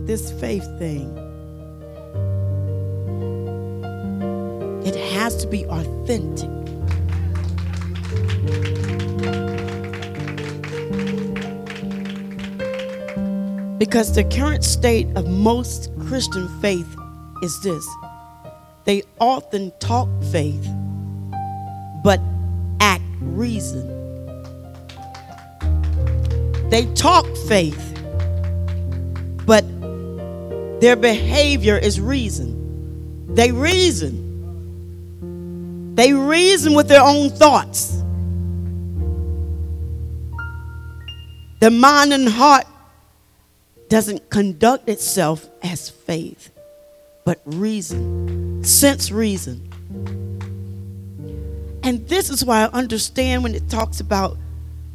But this faith thing, it has to be authentic. Because the current state of most Christian faith is this they often talk faith, but act reason. They talk faith, their behavior is reason. They reason. They reason with their own thoughts. The mind and heart doesn't conduct itself as faith, but reason, sense reason. And this is why I understand when it talks about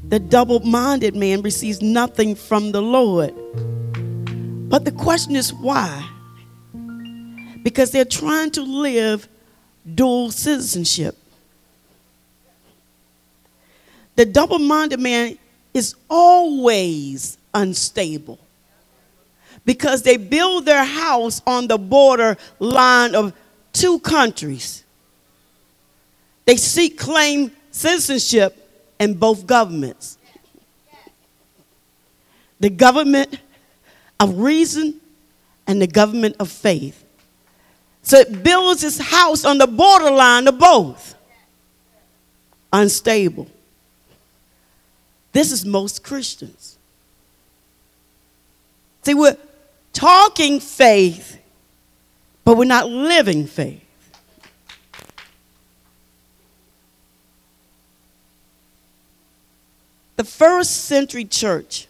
the double minded man receives nothing from the Lord. But the question is why? Because they're trying to live dual citizenship. The double minded man is always unstable because they build their house on the border line of two countries. They seek claim citizenship in both governments. The government of reason and the government of faith. So it builds its house on the borderline of both. Unstable. This is most Christians. See, we're talking faith, but we're not living faith. The first century church,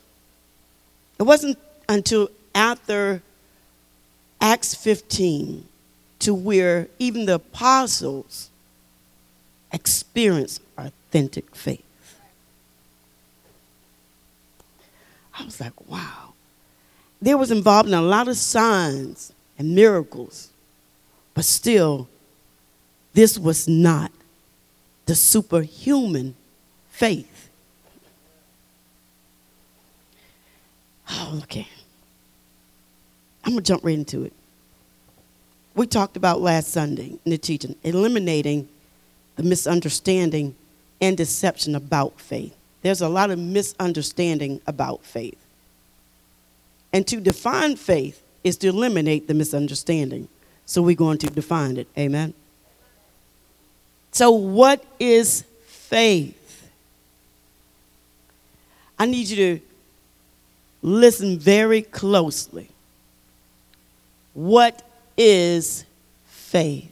it wasn't until after Acts 15 to where even the apostles experienced authentic faith. I was like, wow. They was involved in a lot of signs and miracles, but still, this was not the superhuman faith. Oh, okay. I'm going to jump right into it. We talked about last Sunday in the teaching, eliminating the misunderstanding and deception about faith. There's a lot of misunderstanding about faith. And to define faith is to eliminate the misunderstanding. So we're going to define it. Amen. So, what is faith? I need you to listen very closely. What is faith?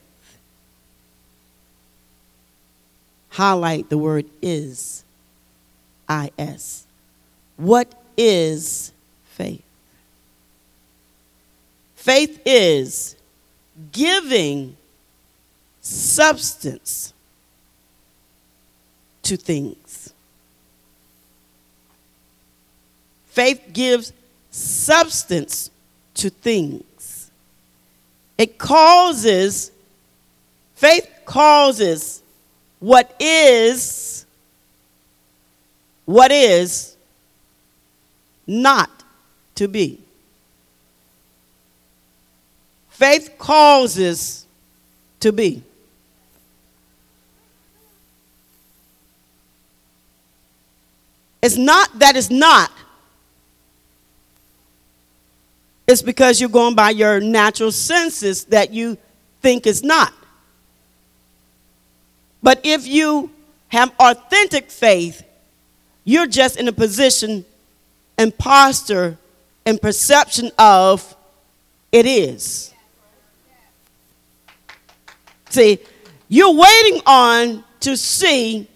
Highlight the word is. I S. What is faith? Faith is giving substance to things. Faith gives substance to things. It causes, faith causes what is, what is not to be. Faith causes to be. It's not that it's not. It's because you're going by your natural senses that you think it's not. But if you have authentic faith, you're just in a position and posture and perception of it is. See, you're waiting on to see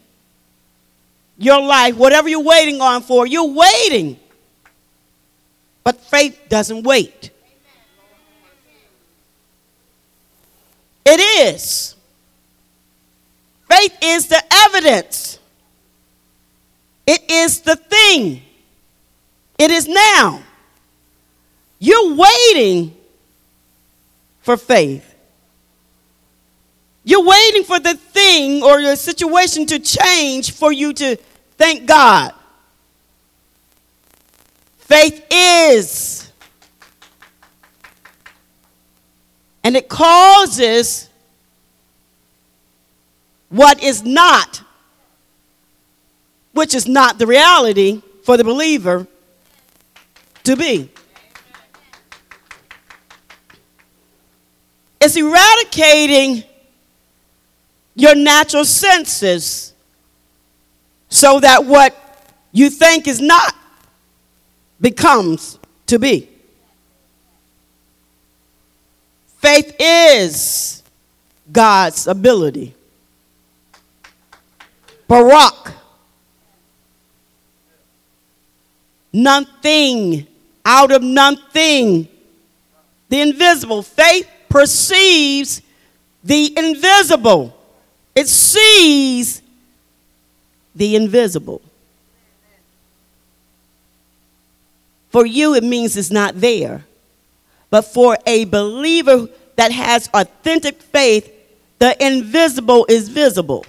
your life, whatever you're waiting on for, you're waiting. But faith doesn't wait. It is. Faith is the evidence. It is the thing. It is now. You're waiting for faith. You're waiting for the thing or your situation to change for you to thank God. Faith is And it causes what is not, which is not the reality for the believer, to be. It's eradicating your natural senses so that what you think is not becomes to be. Faith is God's ability. Barak. Nothing. Out of nothing. The invisible. Faith perceives the invisible. It sees the invisible. For you, it means it's not there. But for a believer that has authentic faith, the invisible is visible.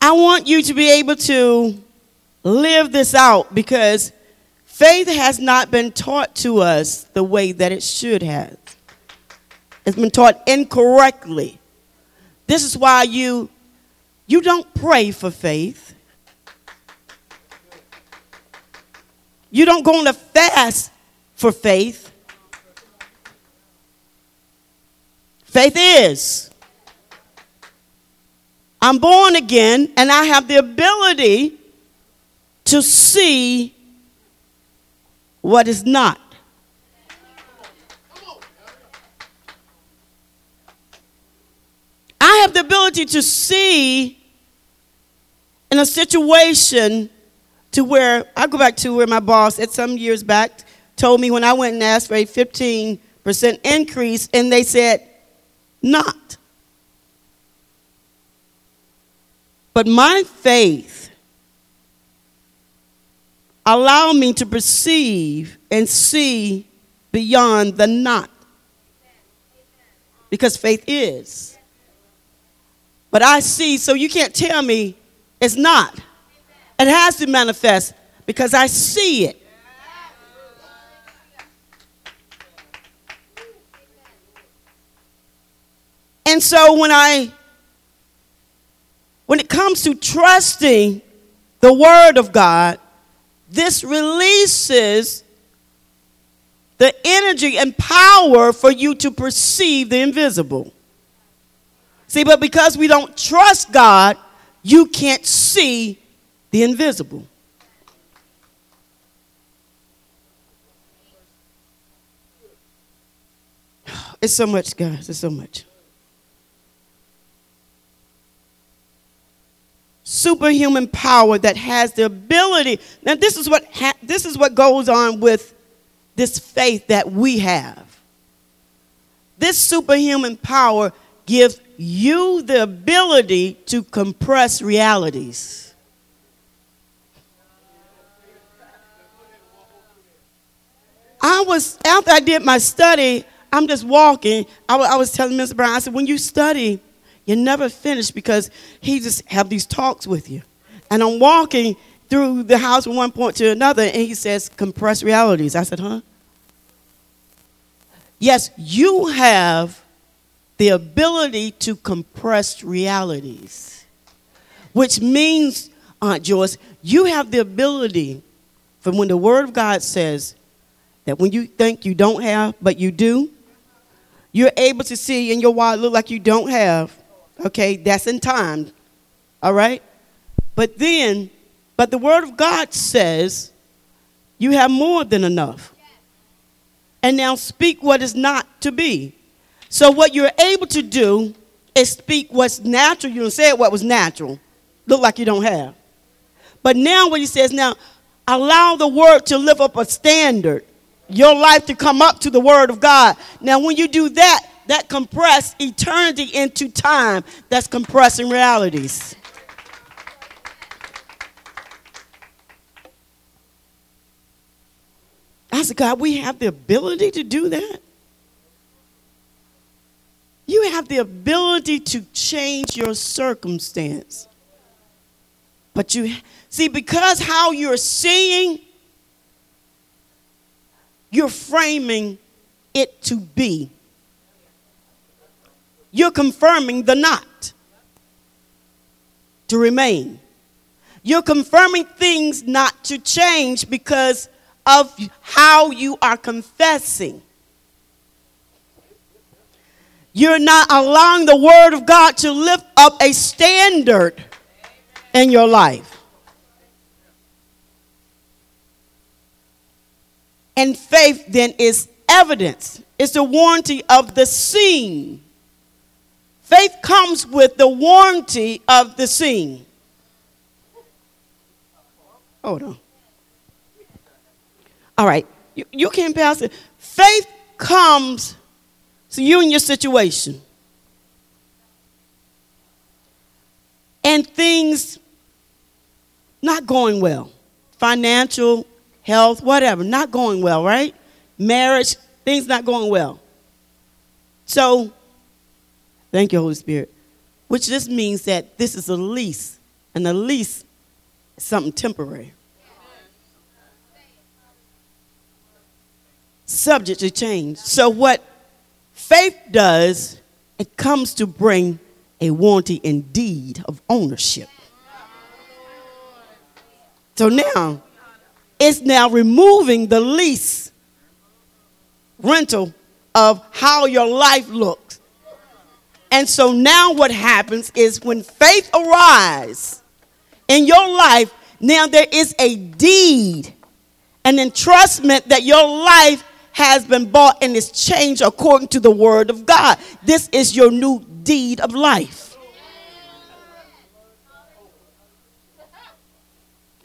I want you to be able to live this out because faith has not been taught to us the way that it should have. It's been taught incorrectly. This is why you you don't pray for faith. You don't go on a fast for faith. Faith is I'm born again and I have the ability to see what is not. I have the ability to see in a situation to where I go back to where my boss at some years back told me when I went and asked for a 15% increase and they said not. But my faith allowed me to perceive and see beyond the not. Because faith is. But I see, so you can't tell me it's not. It has to manifest because I see it. And so when I when it comes to trusting the Word of God, this releases the energy and power for you to perceive the invisible. See, but because we don't trust God, you can't see the invisible. It's so much, guys. It's so much. superhuman power that has the ability. Now, this is what ha- this is what goes on with this faith that we have. This superhuman power gives you the ability to compress realities. I was after I did my study. I'm just walking. I, w- I was telling Mr. Brown. I said, when you study you never finish because he just have these talks with you. And I'm walking through the house from one point to another, and he says, compressed realities. I said, huh? Yes, you have the ability to compress realities, which means, Aunt Joyce, you have the ability from when the Word of God says that when you think you don't have, but you do, you're able to see in your wallet look like you don't have, Okay, that's in time. All right? But then, but the Word of God says you have more than enough. And now speak what is not to be. So, what you're able to do is speak what's natural. You don't say what was natural. Look like you don't have. But now, what he says now, allow the Word to lift up a standard, your life to come up to the Word of God. Now, when you do that, that compress eternity into time that's compressing realities. I said, God, we have the ability to do that. Have the ability to change your circumstance. But you see, because how you're seeing, you're framing it to be. You're confirming the not to remain. You're confirming things not to change because of how you are confessing. You're not allowing the Word of God to lift up a standard in your life. And faith then is evidence, it's the warranty of the seen. Faith comes with the warranty of the seen. Hold on. All right, you, you can pass it. Faith comes to you and your situation. And things not going well. Financial, health, whatever, not going well, right? Marriage, things not going well. So, thank you, Holy Spirit. Which just means that this is a lease, and a lease is something temporary. Subject to change. So, what faith does, it comes to bring a warranty indeed of ownership. So now, it's now removing the lease rental of how your life looks. And so now what happens is when faith arises in your life, now there is a deed, an entrustment that your life has been bought and is changed according to the word of God. This is your new deed of life.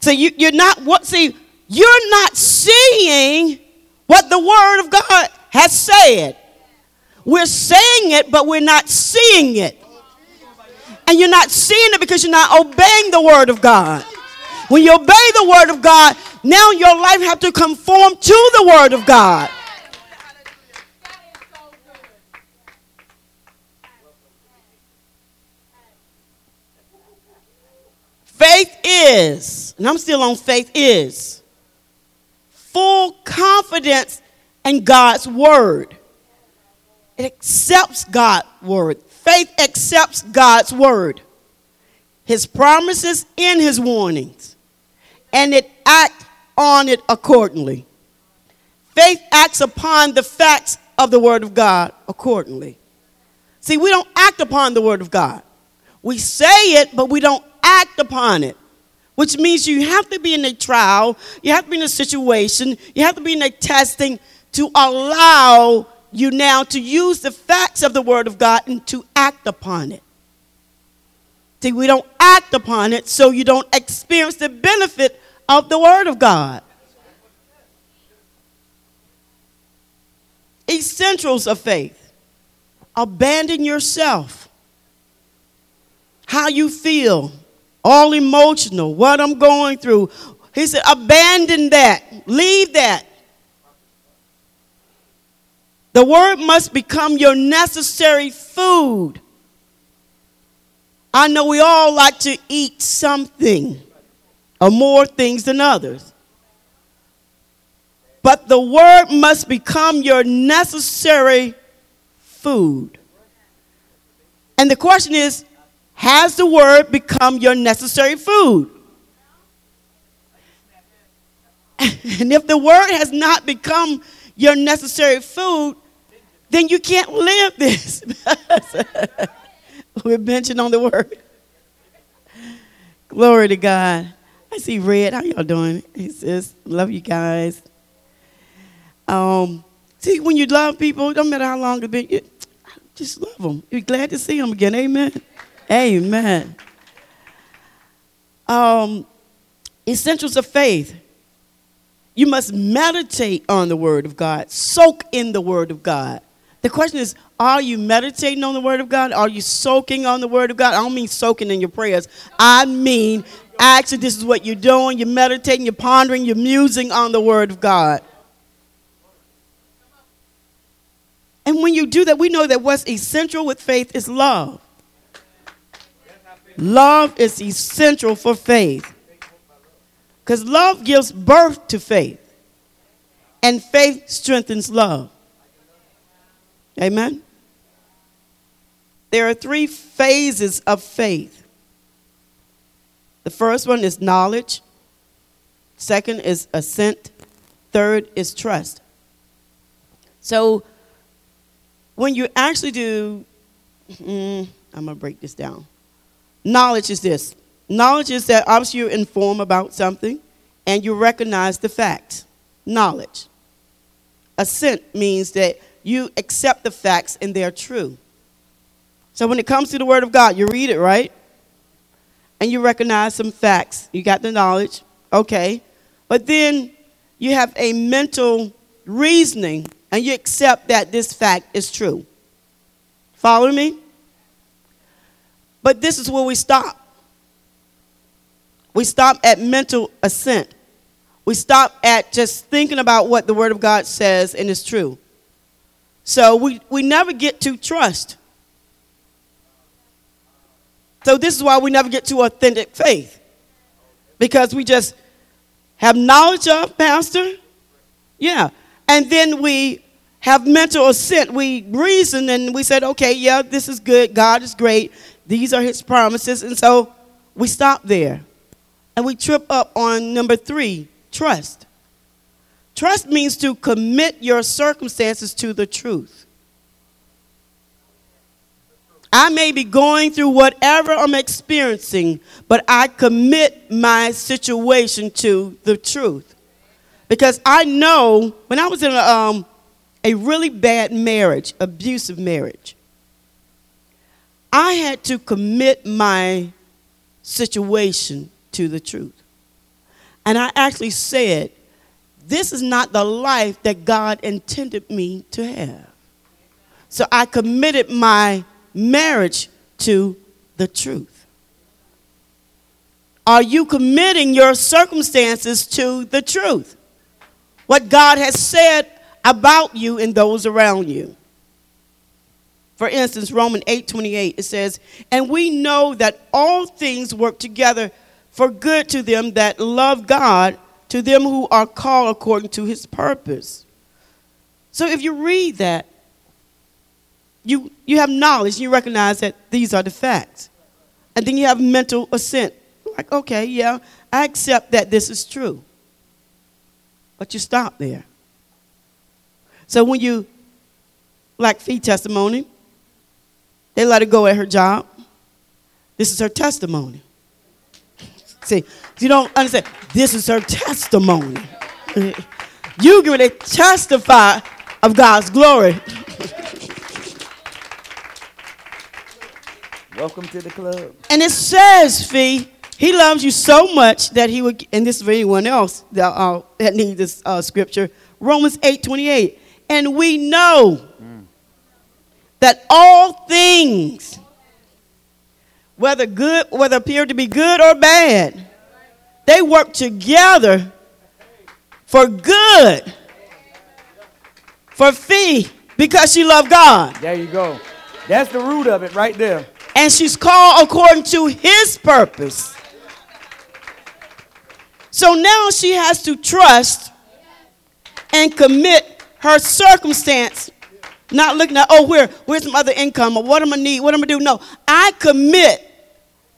So you, you're not what see you're not seeing what the Word of God has said. We're saying it, but we're not seeing it. And you're not seeing it because you're not obeying the Word of God. When you obey the Word of God, now your life have to conform to the Word of God. Faith is, and I'm still on faith is full confidence in God's word. It accepts God's word. Faith accepts God's word, his promises and his warnings, and it acts on it accordingly. Faith acts upon the facts of the word of God accordingly. See, we don't act upon the word of God. We say it, but we don't act upon it which means you have to be in a trial, you have to be in a situation, you have to be in a testing to allow you now to use the facts of the Word of God and to act upon it. See, we don't act upon it, so you don't experience the benefit of the Word of God. Essentials of faith abandon yourself, how you feel all emotional, what I'm going through. He said, abandon that, leave that. The word must become your necessary food. I know we all like to eat something or more things than others. But the word must become your necessary food. And the question is has the word become your necessary food? And if the word has not become your necessary food, then you can't live this. We're benching on the word. Glory to God. I see Red. How y'all doing? He says, love you guys. Um, see, when you love people, don't matter how long it's been, you just love them. You're glad to see them again. Amen. Amen. Um, essentials of faith. You must meditate on the Word of God, soak in the Word of God. The question is are you meditating on the Word of God? Are you soaking on the Word of God? I don't mean soaking in your prayers. I mean, actually, this is what you're doing. You're meditating, you're pondering, you're musing on the Word of God. And when you do that, we know that what's essential with faith is love. Love is essential for faith. Because love gives birth to faith, and faith strengthens love. Amen? There are three phases of faith. The first one is knowledge, second is assent, third is trust. So, when you actually do, mm, I'm going to break this down. Knowledge is this knowledge is that obviously you're informed about something and you recognize the fact. Knowledge. Assent means that you accept the facts and they're true. So when it comes to the Word of God, you read it, right? And you recognize some facts. You got the knowledge, okay. But then you have a mental reasoning and you accept that this fact is true. Follow me? But this is where we stop. We stop at mental assent. We stop at just thinking about what the Word of God says and is true. So we, we never get to trust. So this is why we never get to authentic faith. Because we just have knowledge of, Pastor. Yeah. And then we have mental assent. We reason and we said, okay, yeah, this is good. God is great. These are his promises. And so we stop there. And we trip up on number three trust. Trust means to commit your circumstances to the truth. I may be going through whatever I'm experiencing, but I commit my situation to the truth. Because I know when I was in a, um, a really bad marriage, abusive marriage, I had to commit my situation to the truth. And I actually said, This is not the life that God intended me to have. So I committed my marriage to the truth. Are you committing your circumstances to the truth? What God has said about you and those around you. For instance, Romans 8:28 it says, "And we know that all things work together for good to them that love God, to them who are called according to his purpose." So if you read that, you you have knowledge, you recognize that these are the facts. And then you have mental assent. Like, okay, yeah, I accept that this is true. But you stop there. So when you, like fee testimony, they let her go at her job. This is her testimony. See, you don't understand. This is her testimony. You give to testify of God's glory. Welcome to the club. And it says, Fee, he loves you so much that he would, and this is for anyone else that, uh, that needs this uh, scripture, Romans 8 28. And we know mm. That all things, whether good, whether appear to be good or bad, they work together for good, for fee, because she loved God. There you go. That's the root of it right there. And she's called according to his purpose. So now she has to trust and commit her circumstance, not looking at, oh, where, where's some other income or what am I need, what am I do? No, I commit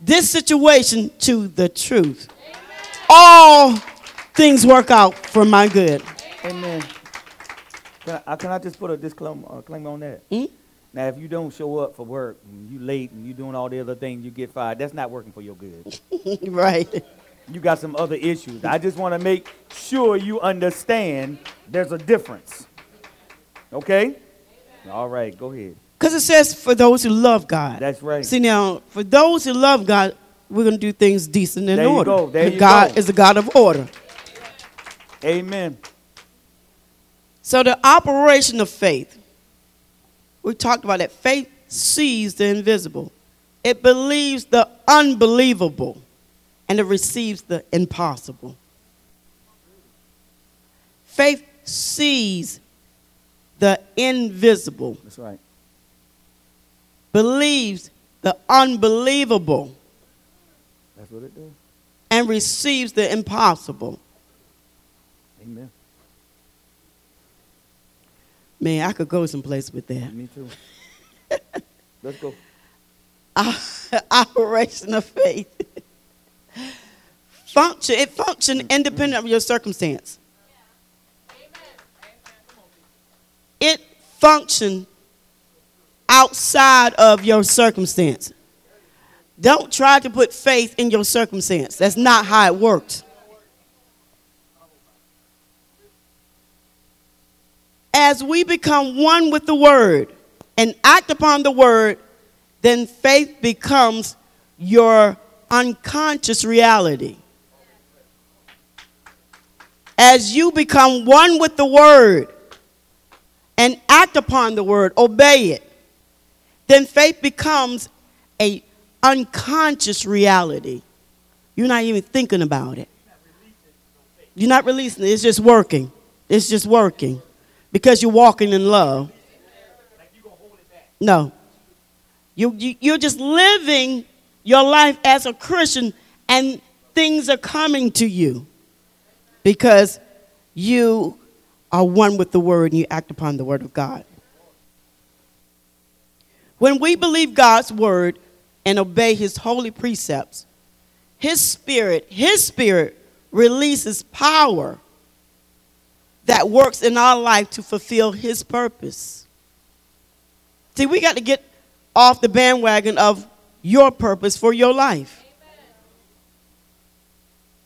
this situation to the truth. All things work out for my good. Amen. Can I, can I just put a disclaimer uh, on that? Mm-hmm. Now, if you don't show up for work, and you late, and you're doing all the other things, you get fired. That's not working for your good. right. You got some other issues. I just want to make sure you understand there's a difference. Okay? All right, go ahead. Because it says for those who love God. That's right. See now, for those who love God, we're going to do things decent and there order. You go. There you God go. is a God of order. Amen. So the operation of faith, we talked about that. Faith sees the invisible. It believes the unbelievable and it receives the impossible. Faith sees the invisible. That's right. Believes the unbelievable That's what it does. and receives the impossible. Amen. Man, I could go someplace with that. Me too. Let's go. Operation of faith. Function, it functions independent of your circumstance. It functions outside of your circumstance. Don't try to put faith in your circumstance. That's not how it works. As we become one with the word and act upon the word, then faith becomes your unconscious reality. As you become one with the word and act upon the word, obey it, then faith becomes a unconscious reality. You're not even thinking about it. You're not releasing it. It's just working. It's just working because you're walking in love. No. You, you, you're just living your life as a Christian, and things are coming to you because you are one with the Word and you act upon the Word of God. When we believe God's Word and obey His holy precepts, His Spirit, His Spirit releases power that works in our life to fulfill His purpose. See, we got to get off the bandwagon of your purpose for your life.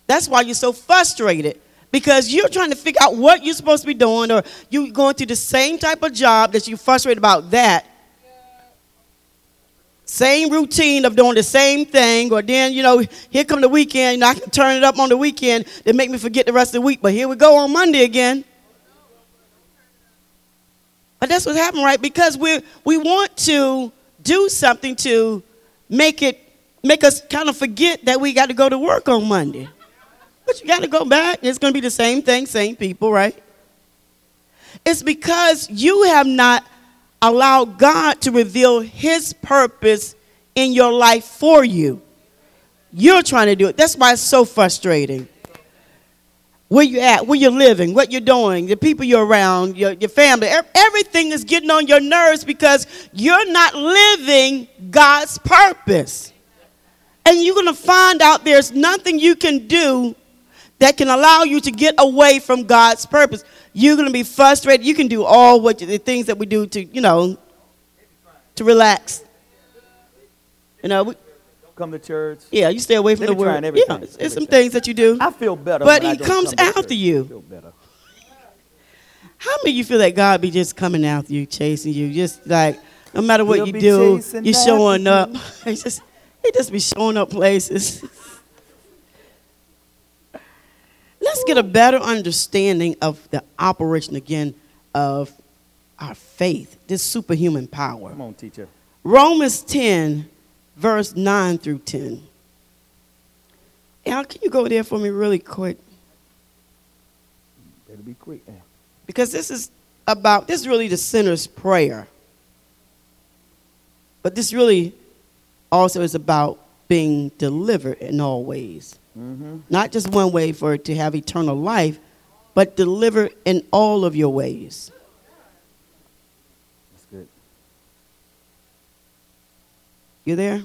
That's why you're so frustrated because you're trying to figure out what you're supposed to be doing, or you're going through the same type of job that you're frustrated about that. Same routine of doing the same thing, or then, you know, here come the weekend, and I can turn it up on the weekend to make me forget the rest of the week, but here we go on Monday again. But that's what happened, right? Because we we want to do something to make it make us kind of forget that we got to go to work on Monday. But you got to go back. It's going to be the same thing, same people, right? It's because you have not allowed God to reveal his purpose in your life for you. You're trying to do it. That's why it's so frustrating. Where you at, where you're living, what you're doing, the people you're around, your, your family, everything is getting on your nerves because you're not living God's purpose. And you're going to find out there's nothing you can do that can allow you to get away from God's purpose. You're going to be frustrated. You can do all what the things that we do to, you know, to relax. You know, we, Come to church. yeah, you stay away from the word. and Yeah, everything, it's, it's some things that you do. I feel better. But he comes come after you. I feel better. How many of you feel that God be just coming after you, chasing you, just like no matter what He'll you do, you're showing up. he just he just be showing up places. Let's get a better understanding of the operation again of our faith, this superhuman power. Come on, teacher. Romans 10, verse 9 through 10. Al, can you go there for me really quick? Better be quick. eh? because this is about this is really the sinner's prayer but this really also is about being delivered in all ways Mm-hmm. not just one way for it to have eternal life but deliver in all of your ways That's good. you there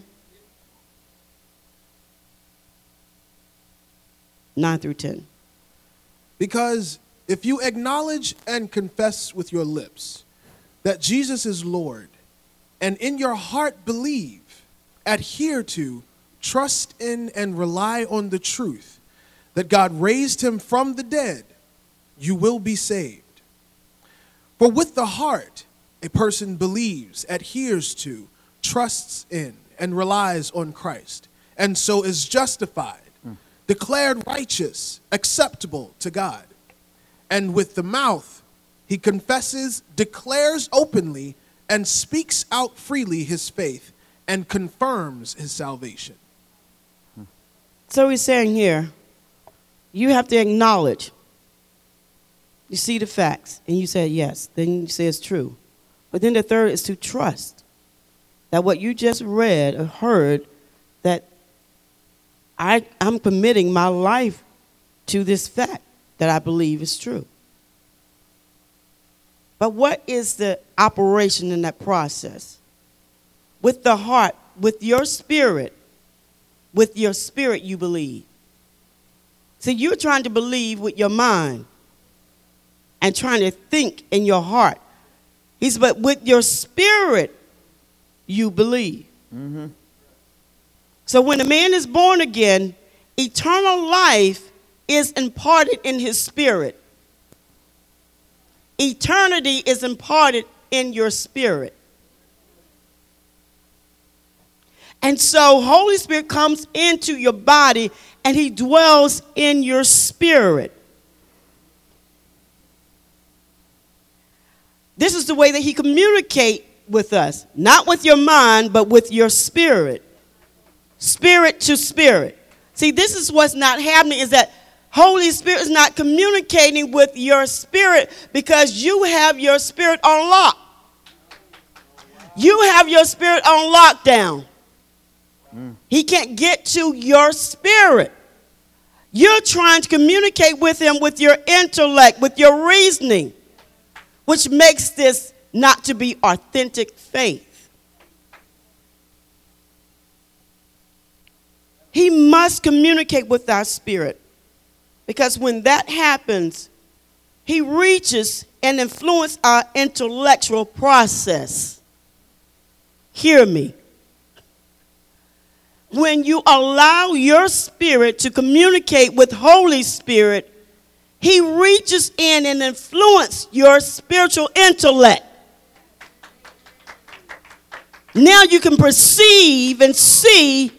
9 through 10 Because if you acknowledge and confess with your lips that Jesus is Lord, and in your heart believe, adhere to, trust in, and rely on the truth that God raised him from the dead, you will be saved. For with the heart, a person believes, adheres to, trusts in, and relies on Christ, and so is justified, hmm. declared righteous, acceptable to God. And with the mouth, he confesses, declares openly, and speaks out freely his faith, and confirms his salvation. So he's saying here, you have to acknowledge. You see the facts, and you say yes. Then you say it's true. But then the third is to trust that what you just read or heard, that I, I'm committing my life to this fact that I believe is true. But what is the operation in that process? With the heart, with your spirit, with your spirit, you believe. See, you're trying to believe with your mind and trying to think in your heart. He said, but with your spirit, you believe. Mm-hmm. So when a man is born again, eternal life is imparted in his spirit. Eternity is imparted in your spirit. And so Holy Spirit comes into your body and he dwells in your spirit. This is the way that he communicate with us, not with your mind, but with your spirit. Spirit to spirit. See, this is what's not happening is that Holy Spirit is not communicating with your spirit because you have your spirit on lock. You have your spirit on lockdown. He can't get to your spirit. You're trying to communicate with him with your intellect, with your reasoning, which makes this not to be authentic faith. He must communicate with our spirit because when that happens, he reaches and influences our intellectual process. Hear me when you allow your spirit to communicate with Holy Spirit, he reaches in and influences your spiritual intellect. Now you can perceive and see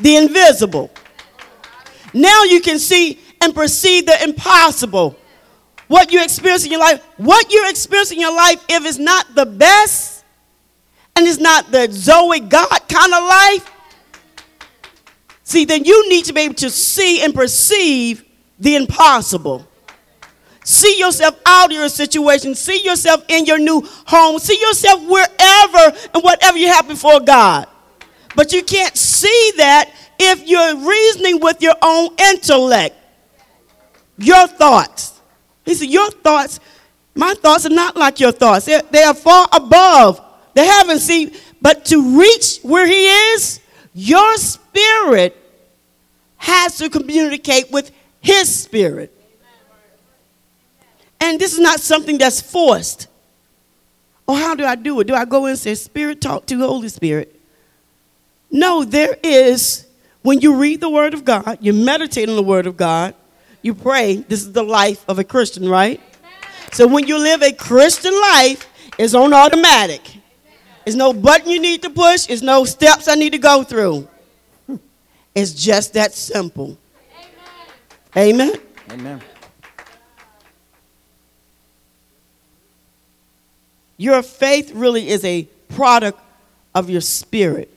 the invisible. Now you can see and perceive the impossible. What you experience in your life, what you're experiencing in your life, if it's not the best and it's not the Zoe God kind of life, See, then you need to be able to see and perceive the impossible. See yourself out of your situation. See yourself in your new home. See yourself wherever and whatever you have before God. But you can't see that if you're reasoning with your own intellect, your thoughts. He said, Your thoughts, my thoughts are not like your thoughts. They're, they are far above the heavens. See, but to reach where He is, your spirit has to communicate with his spirit. And this is not something that's forced. Oh, how do I do it? Do I go and say, Spirit, talk to the Holy Spirit? No, there is, when you read the Word of God, you meditate on the Word of God, you pray. This is the life of a Christian, right? So when you live a Christian life, it's on automatic. There's no button you need to push, there's no steps I need to go through. It's just that simple. Amen. Amen. Amen. Your faith really is a product of your spirit.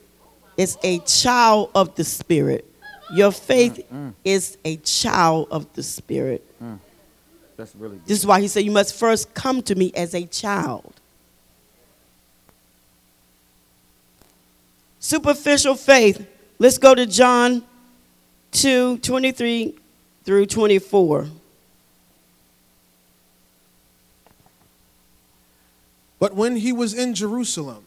It's a child of the spirit. Your faith mm, mm. is a child of the spirit. Mm. That's really good. This is why he said you must first come to me as a child. Superficial faith Let's go to John 2 23 through 24. But when he was in Jerusalem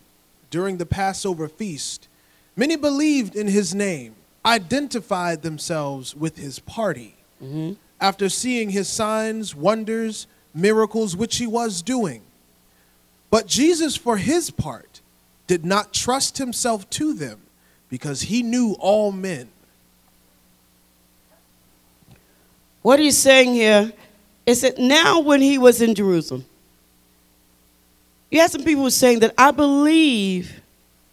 during the Passover feast, many believed in his name, identified themselves with his party. Mm-hmm. After seeing his signs, wonders, miracles which he was doing. But Jesus, for his part, did not trust himself to them because he knew all men. What he's saying here is that now when he was in Jerusalem, you had some people saying that I believe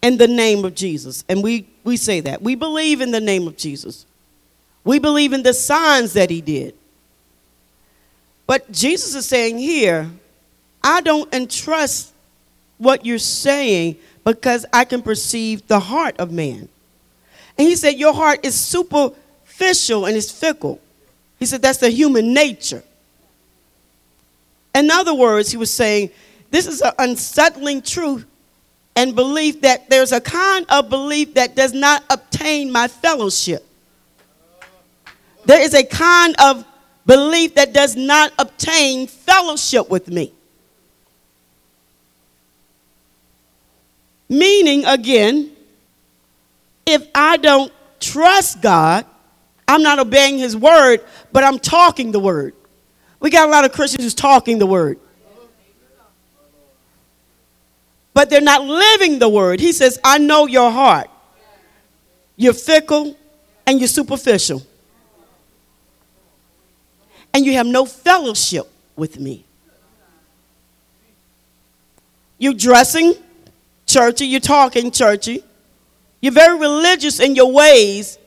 in the name of Jesus. And we, we say that. We believe in the name of Jesus. We believe in the signs that he did. But Jesus is saying here, I don't entrust what you're saying because I can perceive the heart of man. And he said, Your heart is superficial and it's fickle. He said, That's the human nature. In other words, he was saying, This is an unsettling truth and belief that there's a kind of belief that does not obtain my fellowship. There is a kind of belief that does not obtain fellowship with me. Meaning, again, if I don't trust God, I'm not obeying His word, but I'm talking the word. We got a lot of Christians who's talking the word. But they're not living the word. He says, I know your heart. You're fickle and you're superficial. And you have no fellowship with me. You're dressing churchy, you're talking churchy. You're very religious in your ways,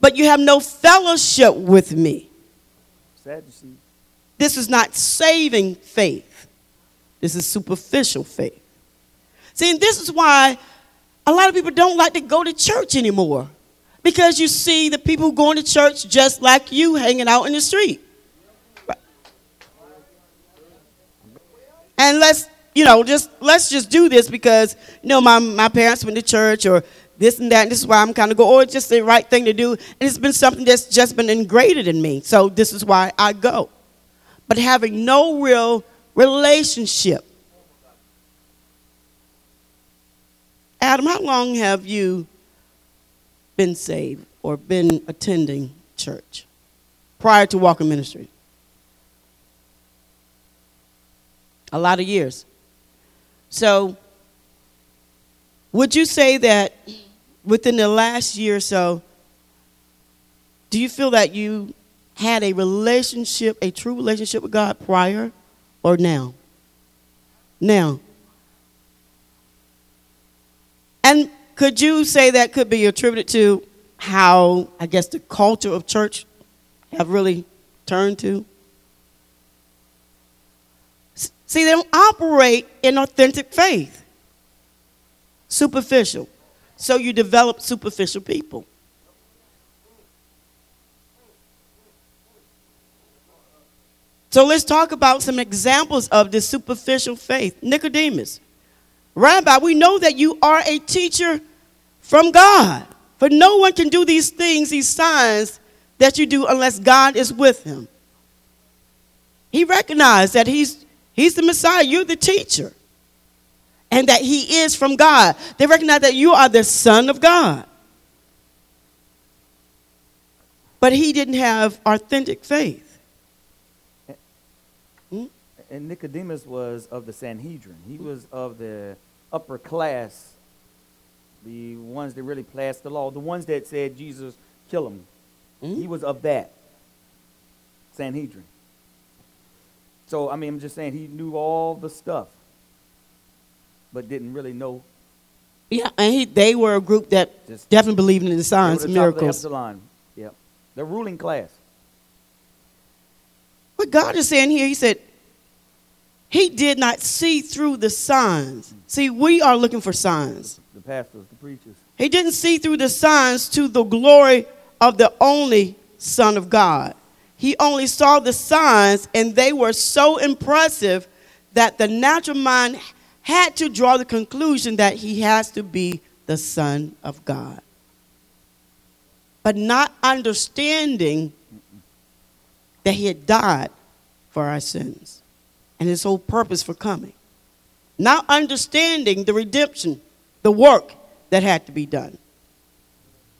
but you have no fellowship with me. Sadducee. This is not saving faith. This is superficial faith. See, and this is why a lot of people don't like to go to church anymore. Because you see the people going to church just like you hanging out in the street. And let's, you know, just let's just do this because, you know, my, my parents went to church or this and that, and this is why I'm kind of go, oh, it's just the right thing to do. And it's been something that's just been ingrained in me. So this is why I go. But having no real relationship. Adam, how long have you been saved or been attending church prior to Walker Ministry? A lot of years. So, would you say that within the last year or so, do you feel that you had a relationship, a true relationship with God prior or now? Now. And could you say that could be attributed to how, I guess, the culture of church have really turned to? See, they don't operate in authentic faith, superficial. So you develop superficial people. So let's talk about some examples of this superficial faith. Nicodemus, Rabbi, we know that you are a teacher from God. For no one can do these things, these signs that you do, unless God is with him. He recognized that he's, he's the Messiah, you're the teacher, and that he is from God. They recognize that you are the Son of God. But he didn't have authentic faith. And Nicodemus was of the Sanhedrin. He was of the upper class, the ones that really passed the law, the ones that said Jesus kill him. Mm-hmm. He was of that Sanhedrin. So I mean, I'm just saying he knew all the stuff, but didn't really know. Yeah, and he, they were a group that Just- definitely believed in the signs the and top of the miracles. epsilon. Yep, the ruling class. What God is saying here, He said, He did not see through the signs. Mm. See, we are looking for signs. The pastors, the preachers. He didn't see through the signs to the glory of the only Son of God. He only saw the signs, and they were so impressive that the natural mind had to draw the conclusion that he has to be the Son of God. But not understanding that he had died for our sins and his whole purpose for coming. Not understanding the redemption, the work that had to be done.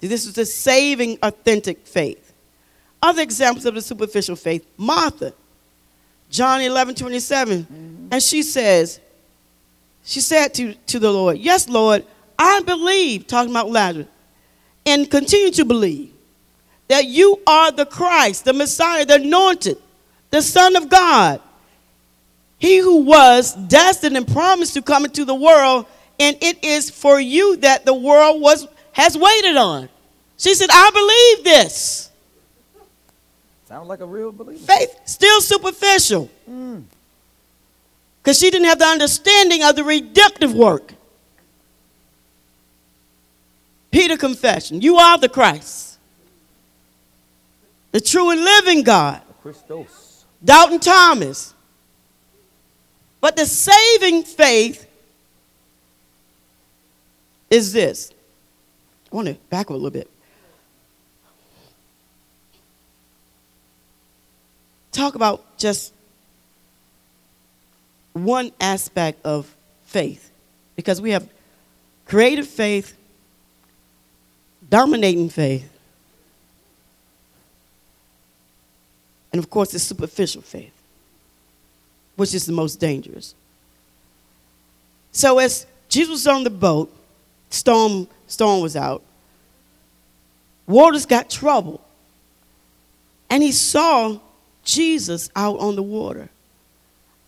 This is the saving, authentic faith. Other examples of the superficial faith Martha, John 11 27. Mm-hmm. And she says, She said to, to the Lord, Yes, Lord, I believe, talking about Lazarus, and continue to believe that you are the Christ, the Messiah, the anointed, the Son of God. He who was destined and promised to come into the world, and it is for you that the world was has waited on. She said, I believe this. Sounds like a real believer. Faith still superficial. Because she didn't have the understanding of the redemptive work. Peter confession, you are the Christ, the true and living God. Christos. Doubting Thomas. But the saving faith is this. I want to back up a little bit. Talk about just one aspect of faith because we have creative faith, dominating faith, and of course, the superficial faith, which is the most dangerous. So, as Jesus was on the boat, storm, storm was out, waters got troubled, and he saw Jesus out on the water.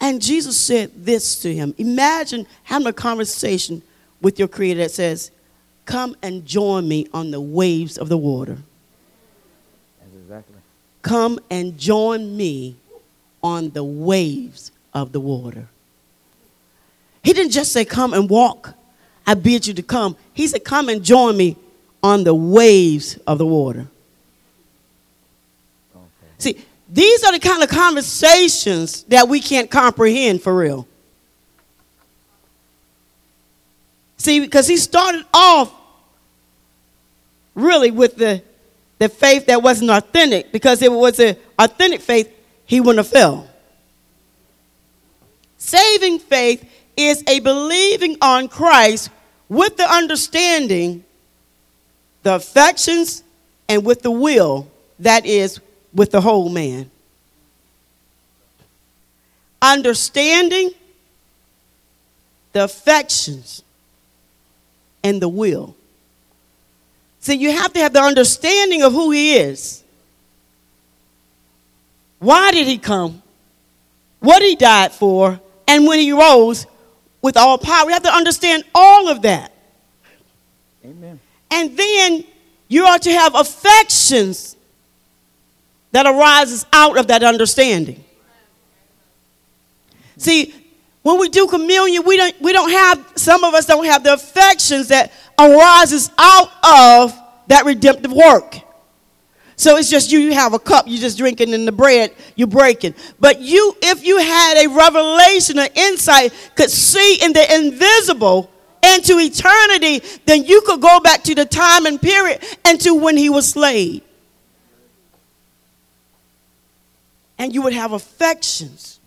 And Jesus said this to him Imagine having a conversation with your Creator that says, Come and join me on the waves of the water. That's exactly. Come and join me on the waves of the water. He didn't just say, Come and walk. I bid you to come. He said, Come and join me on the waves of the water. Okay. See, these are the kind of conversations that we can't comprehend for real. See, because he started off really with the, the faith that wasn't authentic, because if it was an authentic faith, he wouldn't have fell. Saving faith is a believing on Christ with the understanding, the affections, and with the will, that is, with the whole man. Understanding the affections and the will. See, you have to have the understanding of who he is. Why did he come? What he died for? And when he rose with all power. We have to understand all of that. Amen. And then you are to have affections that arises out of that understanding. See, when we do communion, we don't, we don't have, some of us don't have the affections that arises out of that redemptive work. So it's just you, you have a cup, you're just drinking, and the bread you're breaking. But you, if you had a revelation or insight, could see in the invisible into eternity, then you could go back to the time and period and to when he was slayed. And you would have affections.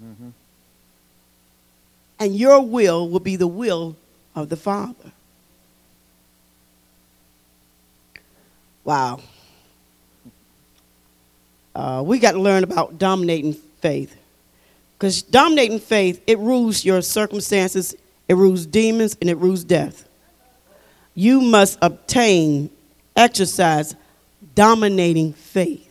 And your will will be the will of the Father. Wow. Uh, we got to learn about dominating faith. Because dominating faith, it rules your circumstances, it rules demons, and it rules death. You must obtain, exercise dominating faith.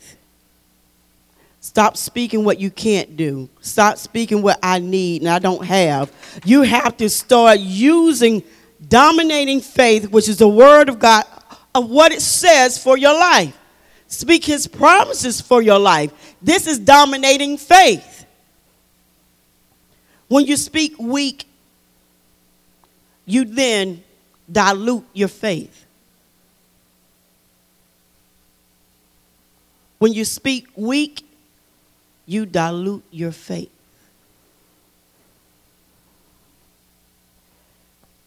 Stop speaking what you can't do. Stop speaking what I need and I don't have. You have to start using dominating faith, which is the word of God, of what it says for your life. Speak his promises for your life. This is dominating faith. When you speak weak, you then dilute your faith. When you speak weak, you dilute your faith.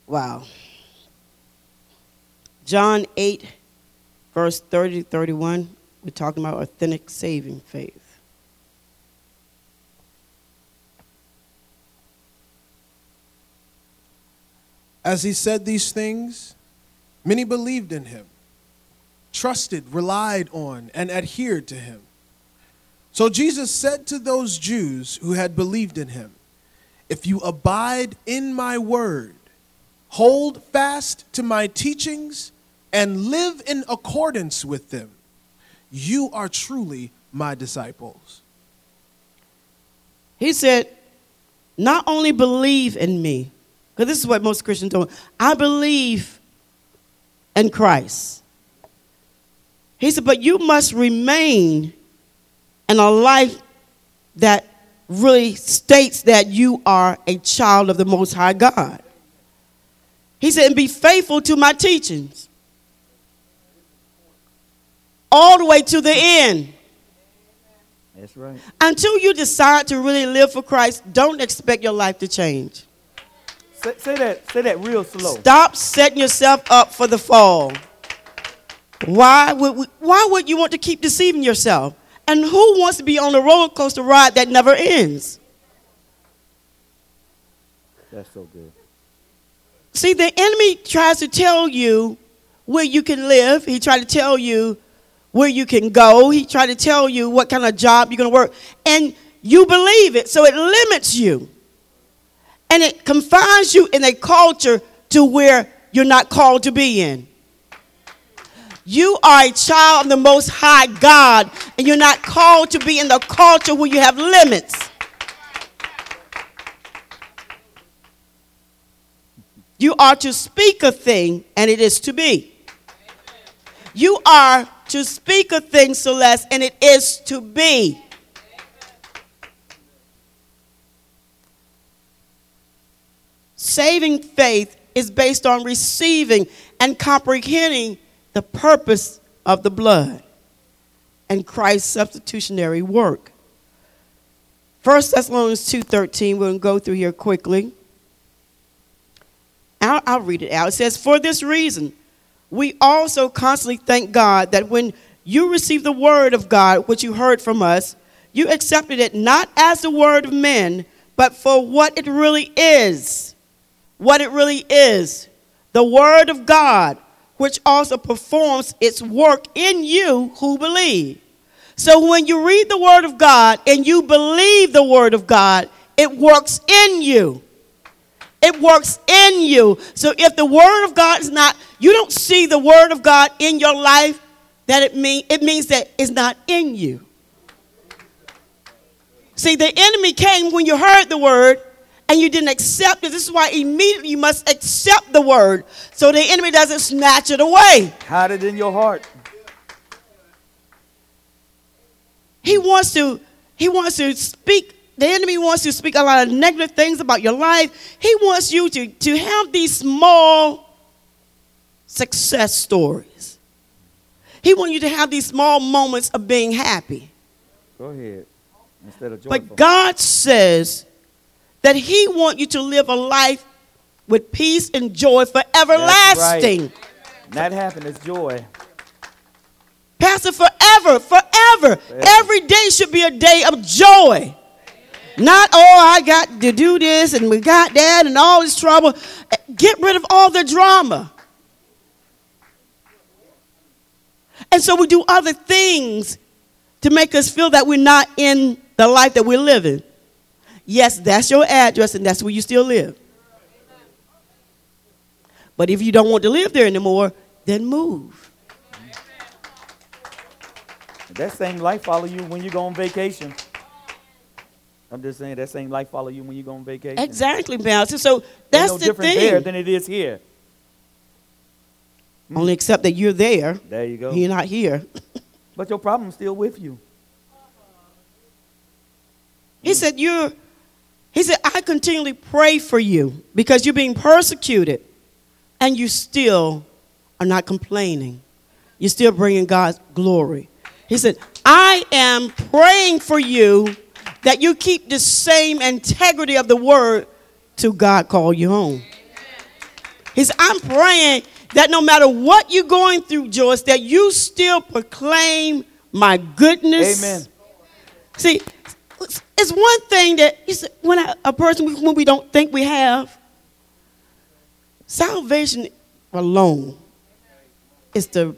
Wow. John 8, verse 30 to 31, we're talking about authentic saving faith. As he said these things, many believed in him, trusted, relied on, and adhered to him. So Jesus said to those Jews who had believed in him, If you abide in my word, hold fast to my teachings, and live in accordance with them, you are truly my disciples. He said, not only believe in me, because this is what most Christians don't, I believe in Christ. He said, but you must remain in a life that really states that you are a child of the Most High God. He said, and be faithful to my teachings all the way to the end. That's right. Until you decide to really live for Christ, don't expect your life to change. Say, say that. Say that real slow. Stop setting yourself up for the fall. Why would, we, why would you want to keep deceiving yourself? And who wants to be on a roller coaster ride that never ends? That's so good. See, the enemy tries to tell you where you can live. He tried to tell you where you can go. He tried to tell you what kind of job you're going to work. And you believe it. So it limits you. And it confines you in a culture to where you're not called to be in. You are a child of the Most High God, and you're not called to be in the culture where you have limits. You are to speak a thing, and it is to be. You are to speak a thing, Celeste, and it is to be. Saving faith is based on receiving and comprehending the purpose of the blood and Christ's substitutionary work. 1 Thessalonians 2:13, we're going to go through here quickly. I'll, I'll read it out. It says, For this reason, we also constantly thank God that when you received the word of God, which you heard from us, you accepted it not as the word of men, but for what it really is. What it really is. The word of God, which also performs its work in you who believe. So when you read the word of God and you believe the word of God, it works in you. It works in you. So if the word of God is not, you don't see the word of God in your life, that it mean it means that it's not in you. See, the enemy came when you heard the word and you didn't accept it. This is why immediately you must accept the word so the enemy doesn't snatch it away. Hide it in your heart. He wants to he wants to speak the enemy wants to speak a lot of negative things about your life. He wants you to, to have these small success stories. He wants you to have these small moments of being happy. Go ahead. Instead of joyful. But God says that He wants you to live a life with peace and joy for everlasting. right. Not happiness, joy. Pastor, forever, forever. Every day should be a day of joy. Not, oh, I got to do this and we got that and all this trouble. Get rid of all the drama. And so we do other things to make us feel that we're not in the life that we're living. Yes, that's your address and that's where you still live. But if you don't want to live there anymore, then move. That same life follow you when you go on vacation. I'm just saying that same life follow you when you go on vacation. Exactly, Pastor. So that's no the different thing. there than it is here. Only except that you're there, There you go. you're not here. But your problem's still with you. He said, You're, he said, I continually pray for you because you're being persecuted and you still are not complaining. You're still bringing God's glory. He said, I am praying for you that you keep the same integrity of the word till God call you home. He said, I'm praying that no matter what you're going through, Joyce, that you still proclaim my goodness. Amen. See, it's one thing that you say, when a, a person when we don't think we have salvation alone is the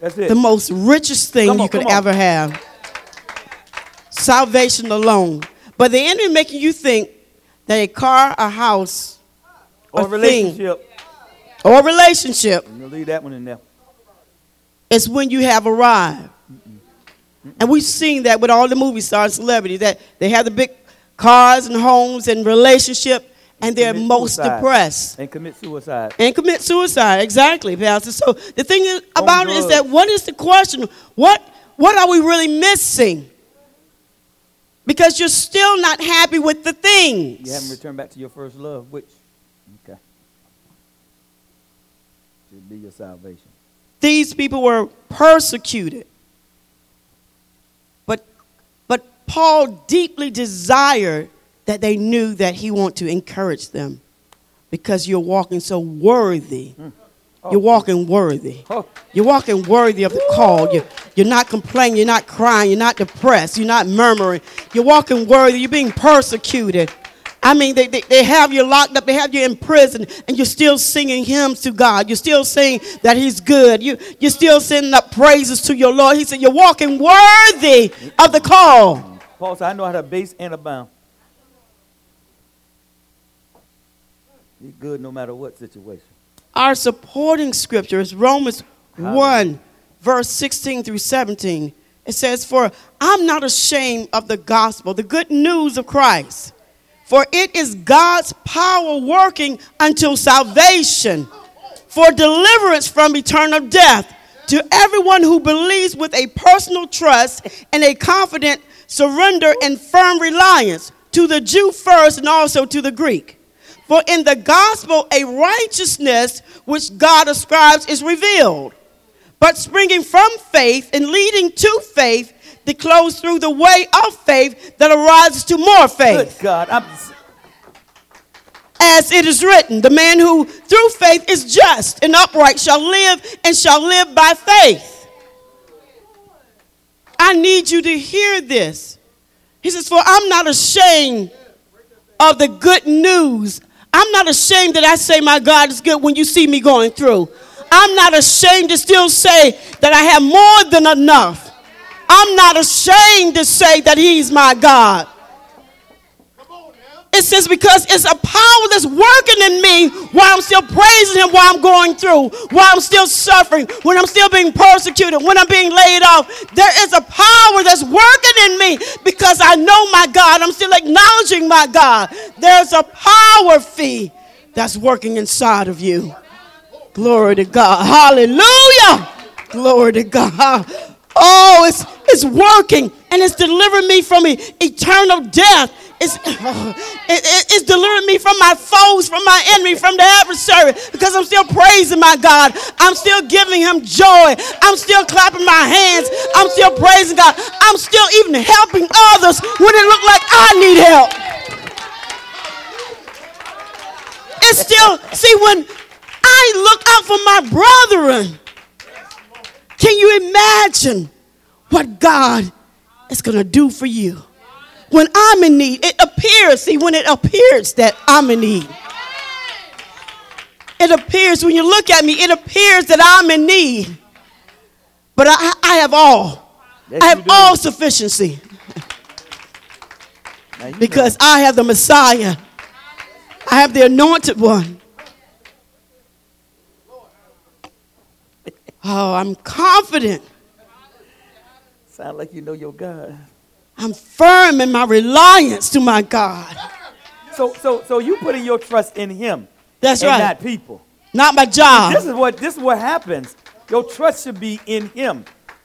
That's it. the most richest thing on, you could ever have. Salvation alone, but the enemy making you think that a car, a house, or a relationship. or a relationship I'm gonna leave that one in there. It's when you have arrived. And we've seen that with all the movie stars, celebrities, that they have the big cars and homes and relationship, and they're most suicide. depressed And commit suicide. and commit suicide. Exactly, Pastor. So the thing is about it is that what is the question? What what are we really missing? Because you're still not happy with the things. You haven't returned back to your first love, which, okay, should be your salvation. These people were persecuted. But but Paul deeply desired that they knew that he wanted to encourage them because you're walking so worthy. Mm. You're walking worthy. Oh, You're walking worthy of the call. You're, You're not complaining. You're not crying. You're not depressed. You're not murmuring. You're walking worthy. You're being persecuted. I mean, they, they, they have you locked up, they have you in prison, and you're still singing hymns to God. You're still saying that He's good. You, you're still sending up praises to your Lord. He said, You're walking worthy of the call. Paul said, I know how to base and abound. He's good no matter what situation. Our supporting scripture is Romans 1, verse 16 through 17. It says, For I'm not ashamed of the gospel, the good news of Christ. For it is God's power working until salvation, for deliverance from eternal death to everyone who believes with a personal trust and a confident surrender and firm reliance to the Jew first and also to the Greek. For in the gospel, a righteousness which God ascribes is revealed, but springing from faith and leading to faith that flows through the way of faith that arises to more faith. Good God. I'm, As it is written, the man who through faith is just and upright shall live and shall live by faith. I need you to hear this. He says, For I'm not ashamed of the good news. I'm not ashamed that I say my God is good when you see me going through. I'm not ashamed to still say that I have more than enough. I'm not ashamed to say that He's my God. It says, because it's a power that's working in me while I'm still praising Him, while I'm going through, while I'm still suffering, when I'm still being persecuted, when I'm being laid off. There is a power that's working in me because I know my God. I'm still acknowledging my God. There's a power fee that's working inside of you. Glory to God. Hallelujah. Glory to God. Oh, it's, it's working and it's delivering me from eternal death. It's, it- it- it's delivering me from my foes, from my enemy, from the adversary because I'm still praising my God. I'm still giving him joy. I'm still clapping my hands. I'm still praising God. I'm still even helping others when it looked like I need help. It's still, see, when I look out for my brethren, can you imagine what God is going to do for you? When I'm in need, it appears, see, when it appears that I'm in need, it appears, when you look at me, it appears that I'm in need. But I, I have all. Yes, I have all sufficiency because I have the Messiah. I have the anointed one. Oh, I'm confident. sound like you know your God. I'm firm in my reliance to my God. So, so, so you putting your trust in Him That's right. not people. Not my job. This is what this is what happens. Your trust should be in Him.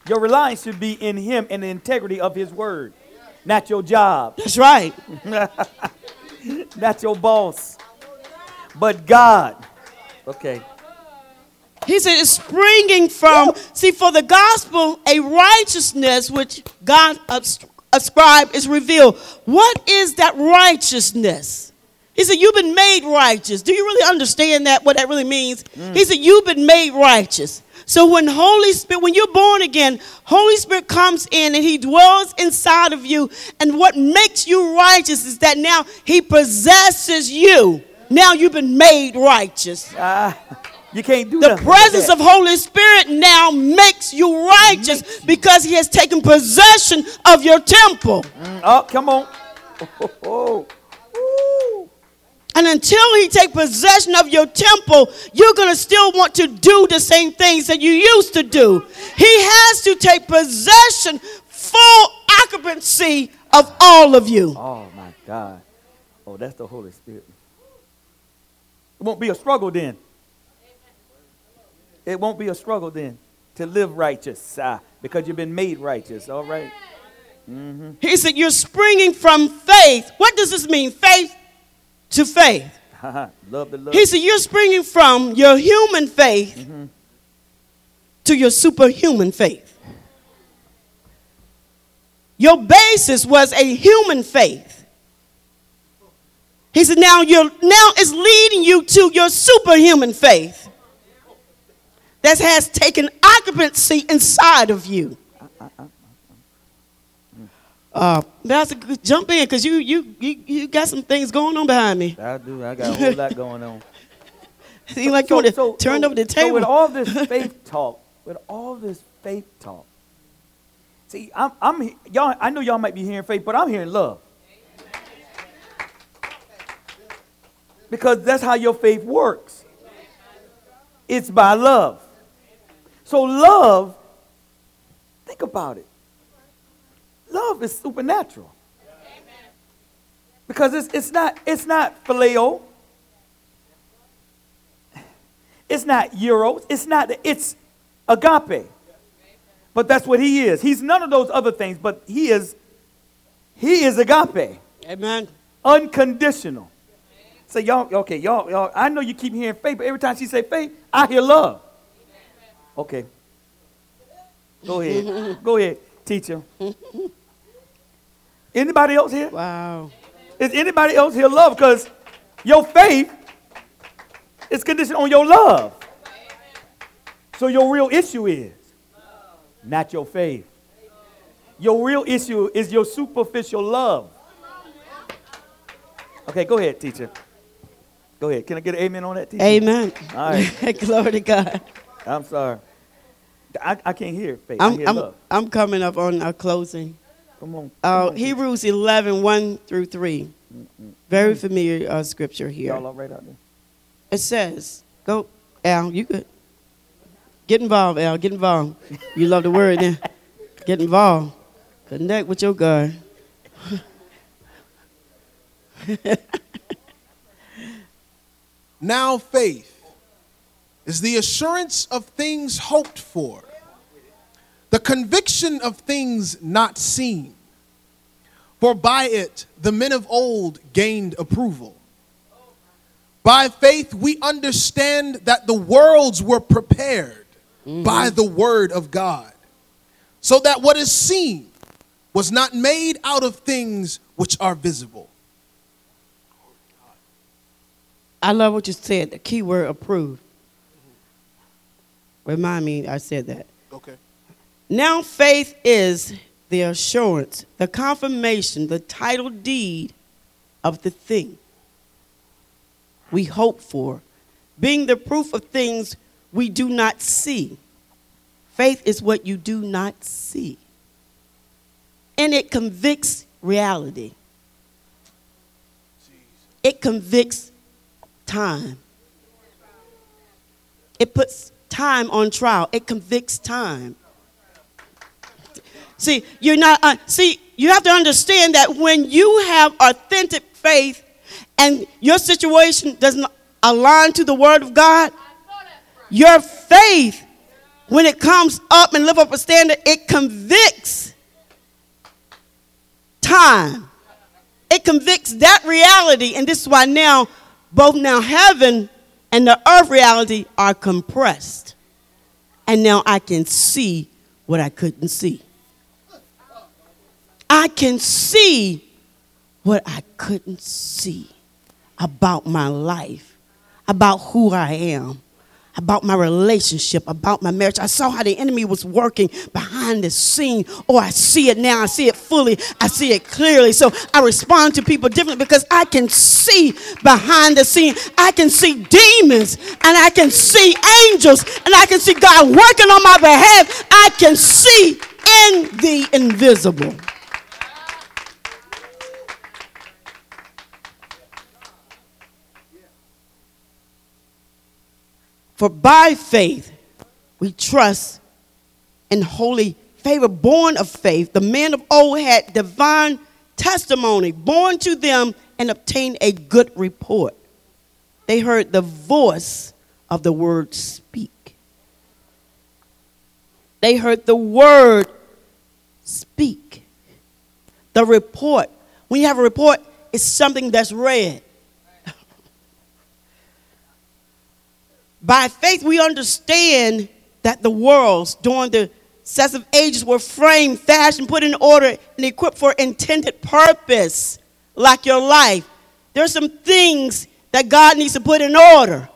Your reliance should be in Him and the integrity of His word, not your job, That's right. not your boss, but God. Okay. He said it's springing from, see, for the gospel, a righteousness which God ascribed is revealed. What is that righteousness? He said, You've been made righteous. Do you really understand that, what that really means? He said, You've been made righteous. So when Holy Spirit, when you're born again, Holy Spirit comes in and He dwells inside of you. And what makes you righteous is that now He possesses you. Now you've been made righteous. Ah, you can't do The presence of Holy Spirit now makes you righteous because He has taken possession of your temple. Mm, Oh, come on. Oh, Ooh. And until He take possession of your temple, you're going to still want to do the same things that you used to do. He has to take possession, full occupancy of all of you. Oh my God. Oh, that's the Holy Spirit. It won't be a struggle then. It won't be a struggle then to live righteous ah, because you've been made righteous. All right. He said, You're springing from faith. What does this mean? Faith to faith. love the love. He said, You're springing from your human faith to your superhuman faith. Your basis was a human faith. He said, Now you're now it's leading you to your superhuman faith that has taken occupancy inside of you. Uh, that's a good jump in because you, you you you got some things going on behind me. I do. I got a whole lot going on. Seem like you want to turn over the So with table. all this faith talk, with all this faith talk, see, I'm, I'm, y'all. I know y'all might be hearing faith, but I'm hearing love. Because that's how your faith works. It's by love. So love, think about it. Love is supernatural. Because it's, it's not it's not phileo. It's not eros. It's not it's agape. But that's what he is. He's none of those other things, but he is he is agape. Amen. Unconditional. So y'all, okay, y'all, y'all, I know you keep hearing faith, but every time she say faith, I hear love. Okay. Go ahead. Go ahead, teacher. Anybody else here? Wow. Is anybody else here love? Because your faith is conditioned on your love. So your real issue is not your faith. Your real issue is your superficial love. Okay, go ahead, teacher. Go ahead. Can I get an amen on that, teacher? Amen. All right. Glory to God. I'm sorry. I, I can't hear faith. I I'm, hear I'm. I'm coming up on our closing. Come on. come Uh, on. Hebrews 11, 1 through 3. Very familiar uh, scripture here. Y'all all right out there? It says, go, Al, you could. Get involved, Al, get involved. You love the word then. Get involved. Connect with your God. Now faith is the assurance of things hoped for, the conviction of things not seen. For by it the men of old gained approval. By faith we understand that the worlds were prepared mm-hmm. by the word of God, so that what is seen was not made out of things which are visible. I love what you said, the key word approved. Remind me, I said that. Okay. Now faith is the assurance, the confirmation, the title deed of the thing we hope for, being the proof of things we do not see. Faith is what you do not see. And it convicts reality. It convicts time. It puts time on trial. It convicts time. See, you're not, uh, see, you have to understand that when you have authentic faith and your situation doesn't align to the word of God, your faith, when it comes up and live up a standard, it convicts time. It convicts that reality. And this is why now, both now heaven and the earth reality are compressed. And now I can see what I couldn't see. I can see what I couldn't see about my life, about who I am, about my relationship, about my marriage. I saw how the enemy was working behind the scene. Oh, I see it now. I see it fully. I see it clearly. So I respond to people differently because I can see behind the scene. I can see demons and I can see angels and I can see God working on my behalf. I can see in the invisible. For by faith we trust in holy favor, born of faith. The men of old had divine testimony, born to them and obtained a good report. They heard the voice of the word speak. They heard the word speak. The report. When you have a report, it's something that's read. By faith, we understand that the worlds during the successive ages were framed, fashioned, put in order, and equipped for intended purpose, like your life. There's some things that God needs to put in order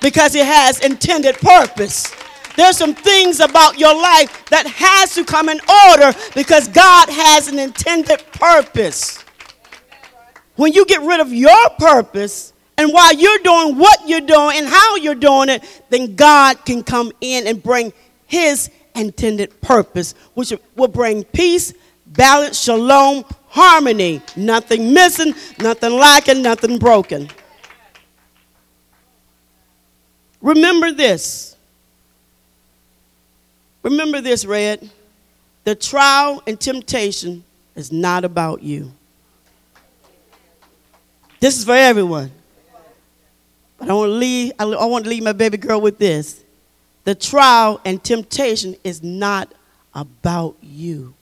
because it has intended purpose. There's some things about your life that has to come in order because God has an intended purpose. When you get rid of your purpose, and while you're doing what you're doing and how you're doing it, then God can come in and bring His intended purpose, which will bring peace, balance, shalom, harmony. Nothing missing, nothing lacking, nothing broken. Remember this. Remember this, Red. The trial and temptation is not about you. This is for everyone. But I want to leave, I want to leave my baby girl with this. The trial and temptation is not about you.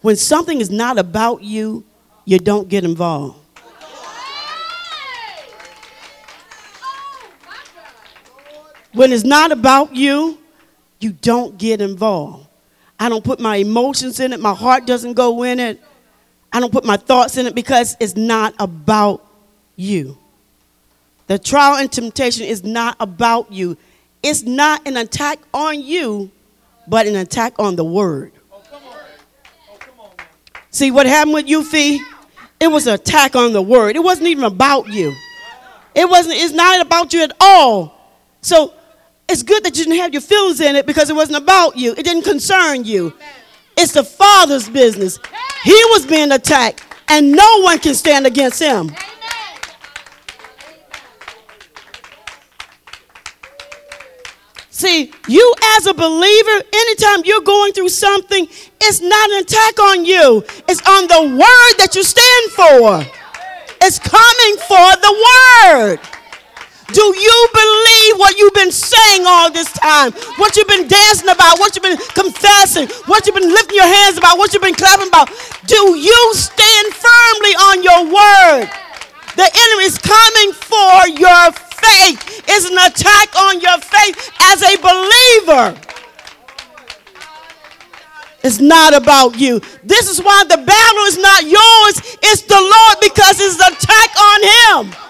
When something is not about you, you don't get involved. When it's not about you, you don't get involved. I don't put my emotions in it, my heart doesn't go in it. I don't put my thoughts in it because it's not about you. The trial and temptation is not about you. It's not an attack on you, but an attack on the word. Oh, on. Oh, See what happened with you, Fee? It was an attack on the word. It wasn't even about you. It wasn't, it's not about you at all. So it's good that you didn't have your feelings in it because it wasn't about you. It didn't concern you. It's the Father's business. He was being attacked, and no one can stand against him. See, you as a believer, anytime you're going through something, it's not an attack on you. It's on the word that you stand for. It's coming for the word. Do you believe what you've been saying all this time? What you've been dancing about, what you've been confessing, what you've been lifting your hands about, what you've been clapping about? Do you stand firmly on your word? The enemy is coming for your faith is an attack on your faith as a believer. It's not about you. This is why the battle is not yours, it's the Lord because it's an attack on him.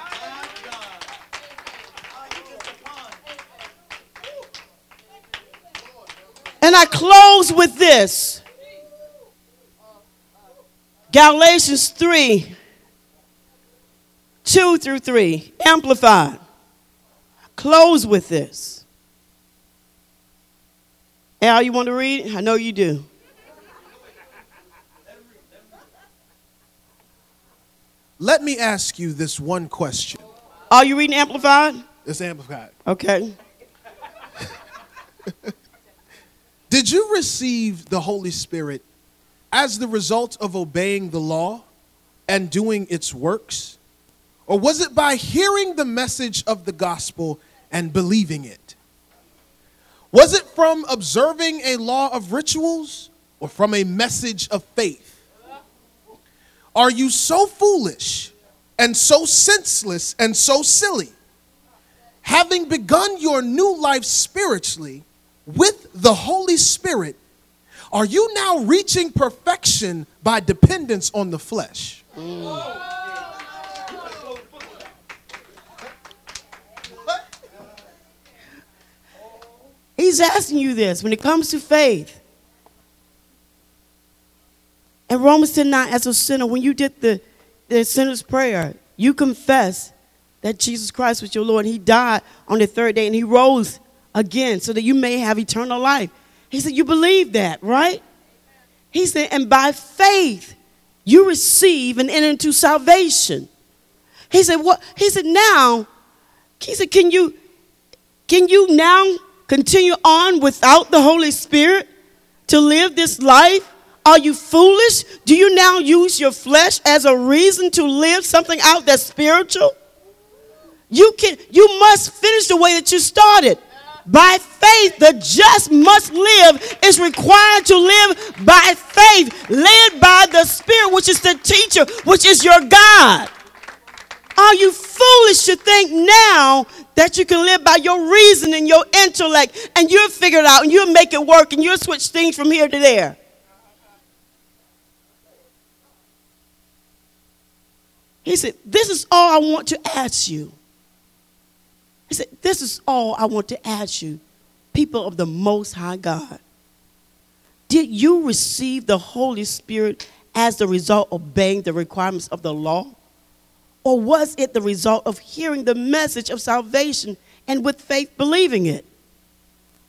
And I close with this Galatians 3 2 through 3, amplified. Close with this. Al, you want to read? I know you do. Let me ask you this one question. Are you reading Amplified? It's amplified. Okay. Did you receive the Holy Spirit as the result of obeying the law and doing its works? Or was it by hearing the message of the gospel and believing it? Was it from observing a law of rituals or from a message of faith? Are you so foolish and so senseless and so silly? Having begun your new life spiritually with the Holy Spirit, are you now reaching perfection by dependence on the flesh? Mm. He's asking you this when it comes to faith. And Romans 10 9, as a sinner, when you did the, the sinner's prayer, you confess that Jesus Christ was your Lord. He died on the third day and he rose again so that you may have eternal life. He said, You believe that, right? He said, And by faith, you receive and enter into salvation. He said, What? He said, Now, he said, Can you, can you now continue on without the Holy Spirit to live this life? Are you foolish? Do you now use your flesh as a reason to live something out that's spiritual? You can you must finish the way that you started. By faith, the just must live is required to live by faith, led by the Spirit, which is the teacher, which is your God. Are you foolish to think now that you can live by your reason and your intellect and you'll figure it out and you'll make it work and you'll switch things from here to there. He said, This is all I want to ask you. He said, This is all I want to ask you, people of the Most High God. Did you receive the Holy Spirit as the result of obeying the requirements of the law? Or was it the result of hearing the message of salvation and with faith believing it?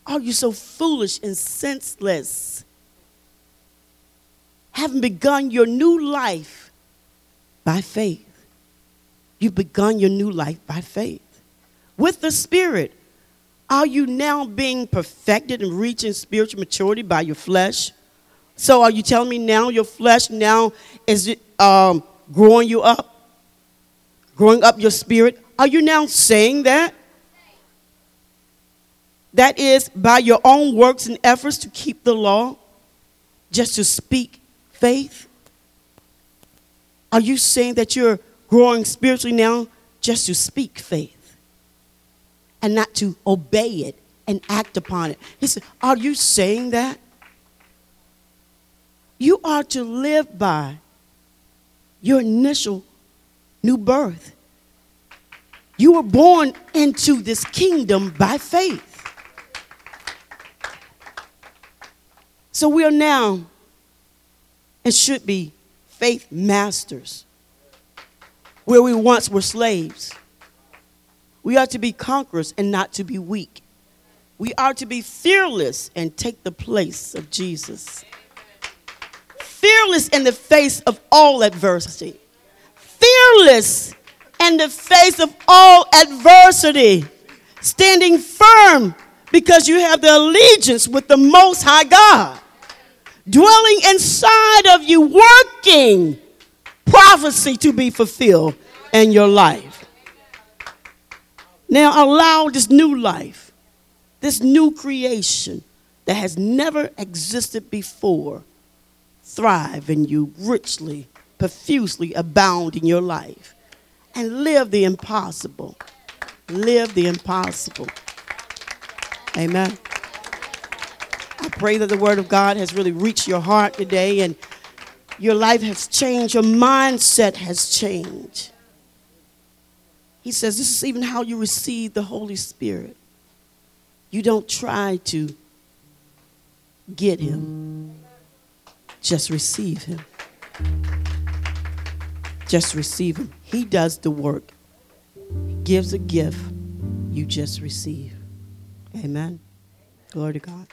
Are you so foolish and senseless? Having begun your new life by faith. You've begun your new life by faith. With the Spirit, are you now being perfected and reaching spiritual maturity by your flesh? So, are you telling me now your flesh now is um, growing you up, growing up your spirit? Are you now saying that? That is by your own works and efforts to keep the law, just to speak faith? Are you saying that you're growing spiritually now just to speak faith and not to obey it and act upon it? He said, Are you saying that? You are to live by your initial new birth. You were born into this kingdom by faith. So we are now and should be faith masters where we once were slaves. We are to be conquerors and not to be weak. We are to be fearless and take the place of Jesus. Fearless in the face of all adversity. Fearless in the face of all adversity. Standing firm because you have the allegiance with the Most High God. Dwelling inside of you, working prophecy to be fulfilled in your life. Now, allow this new life, this new creation that has never existed before, thrive in you richly, profusely abound in your life. And live the impossible. Live the impossible. Amen. I pray that the word of God has really reached your heart today and your life has changed, your mindset has changed. He says this is even how you receive the Holy Spirit. You don't try to get him, just receive him. Just receive him. He does the work, he gives a gift, you just receive. Amen. Glory to God.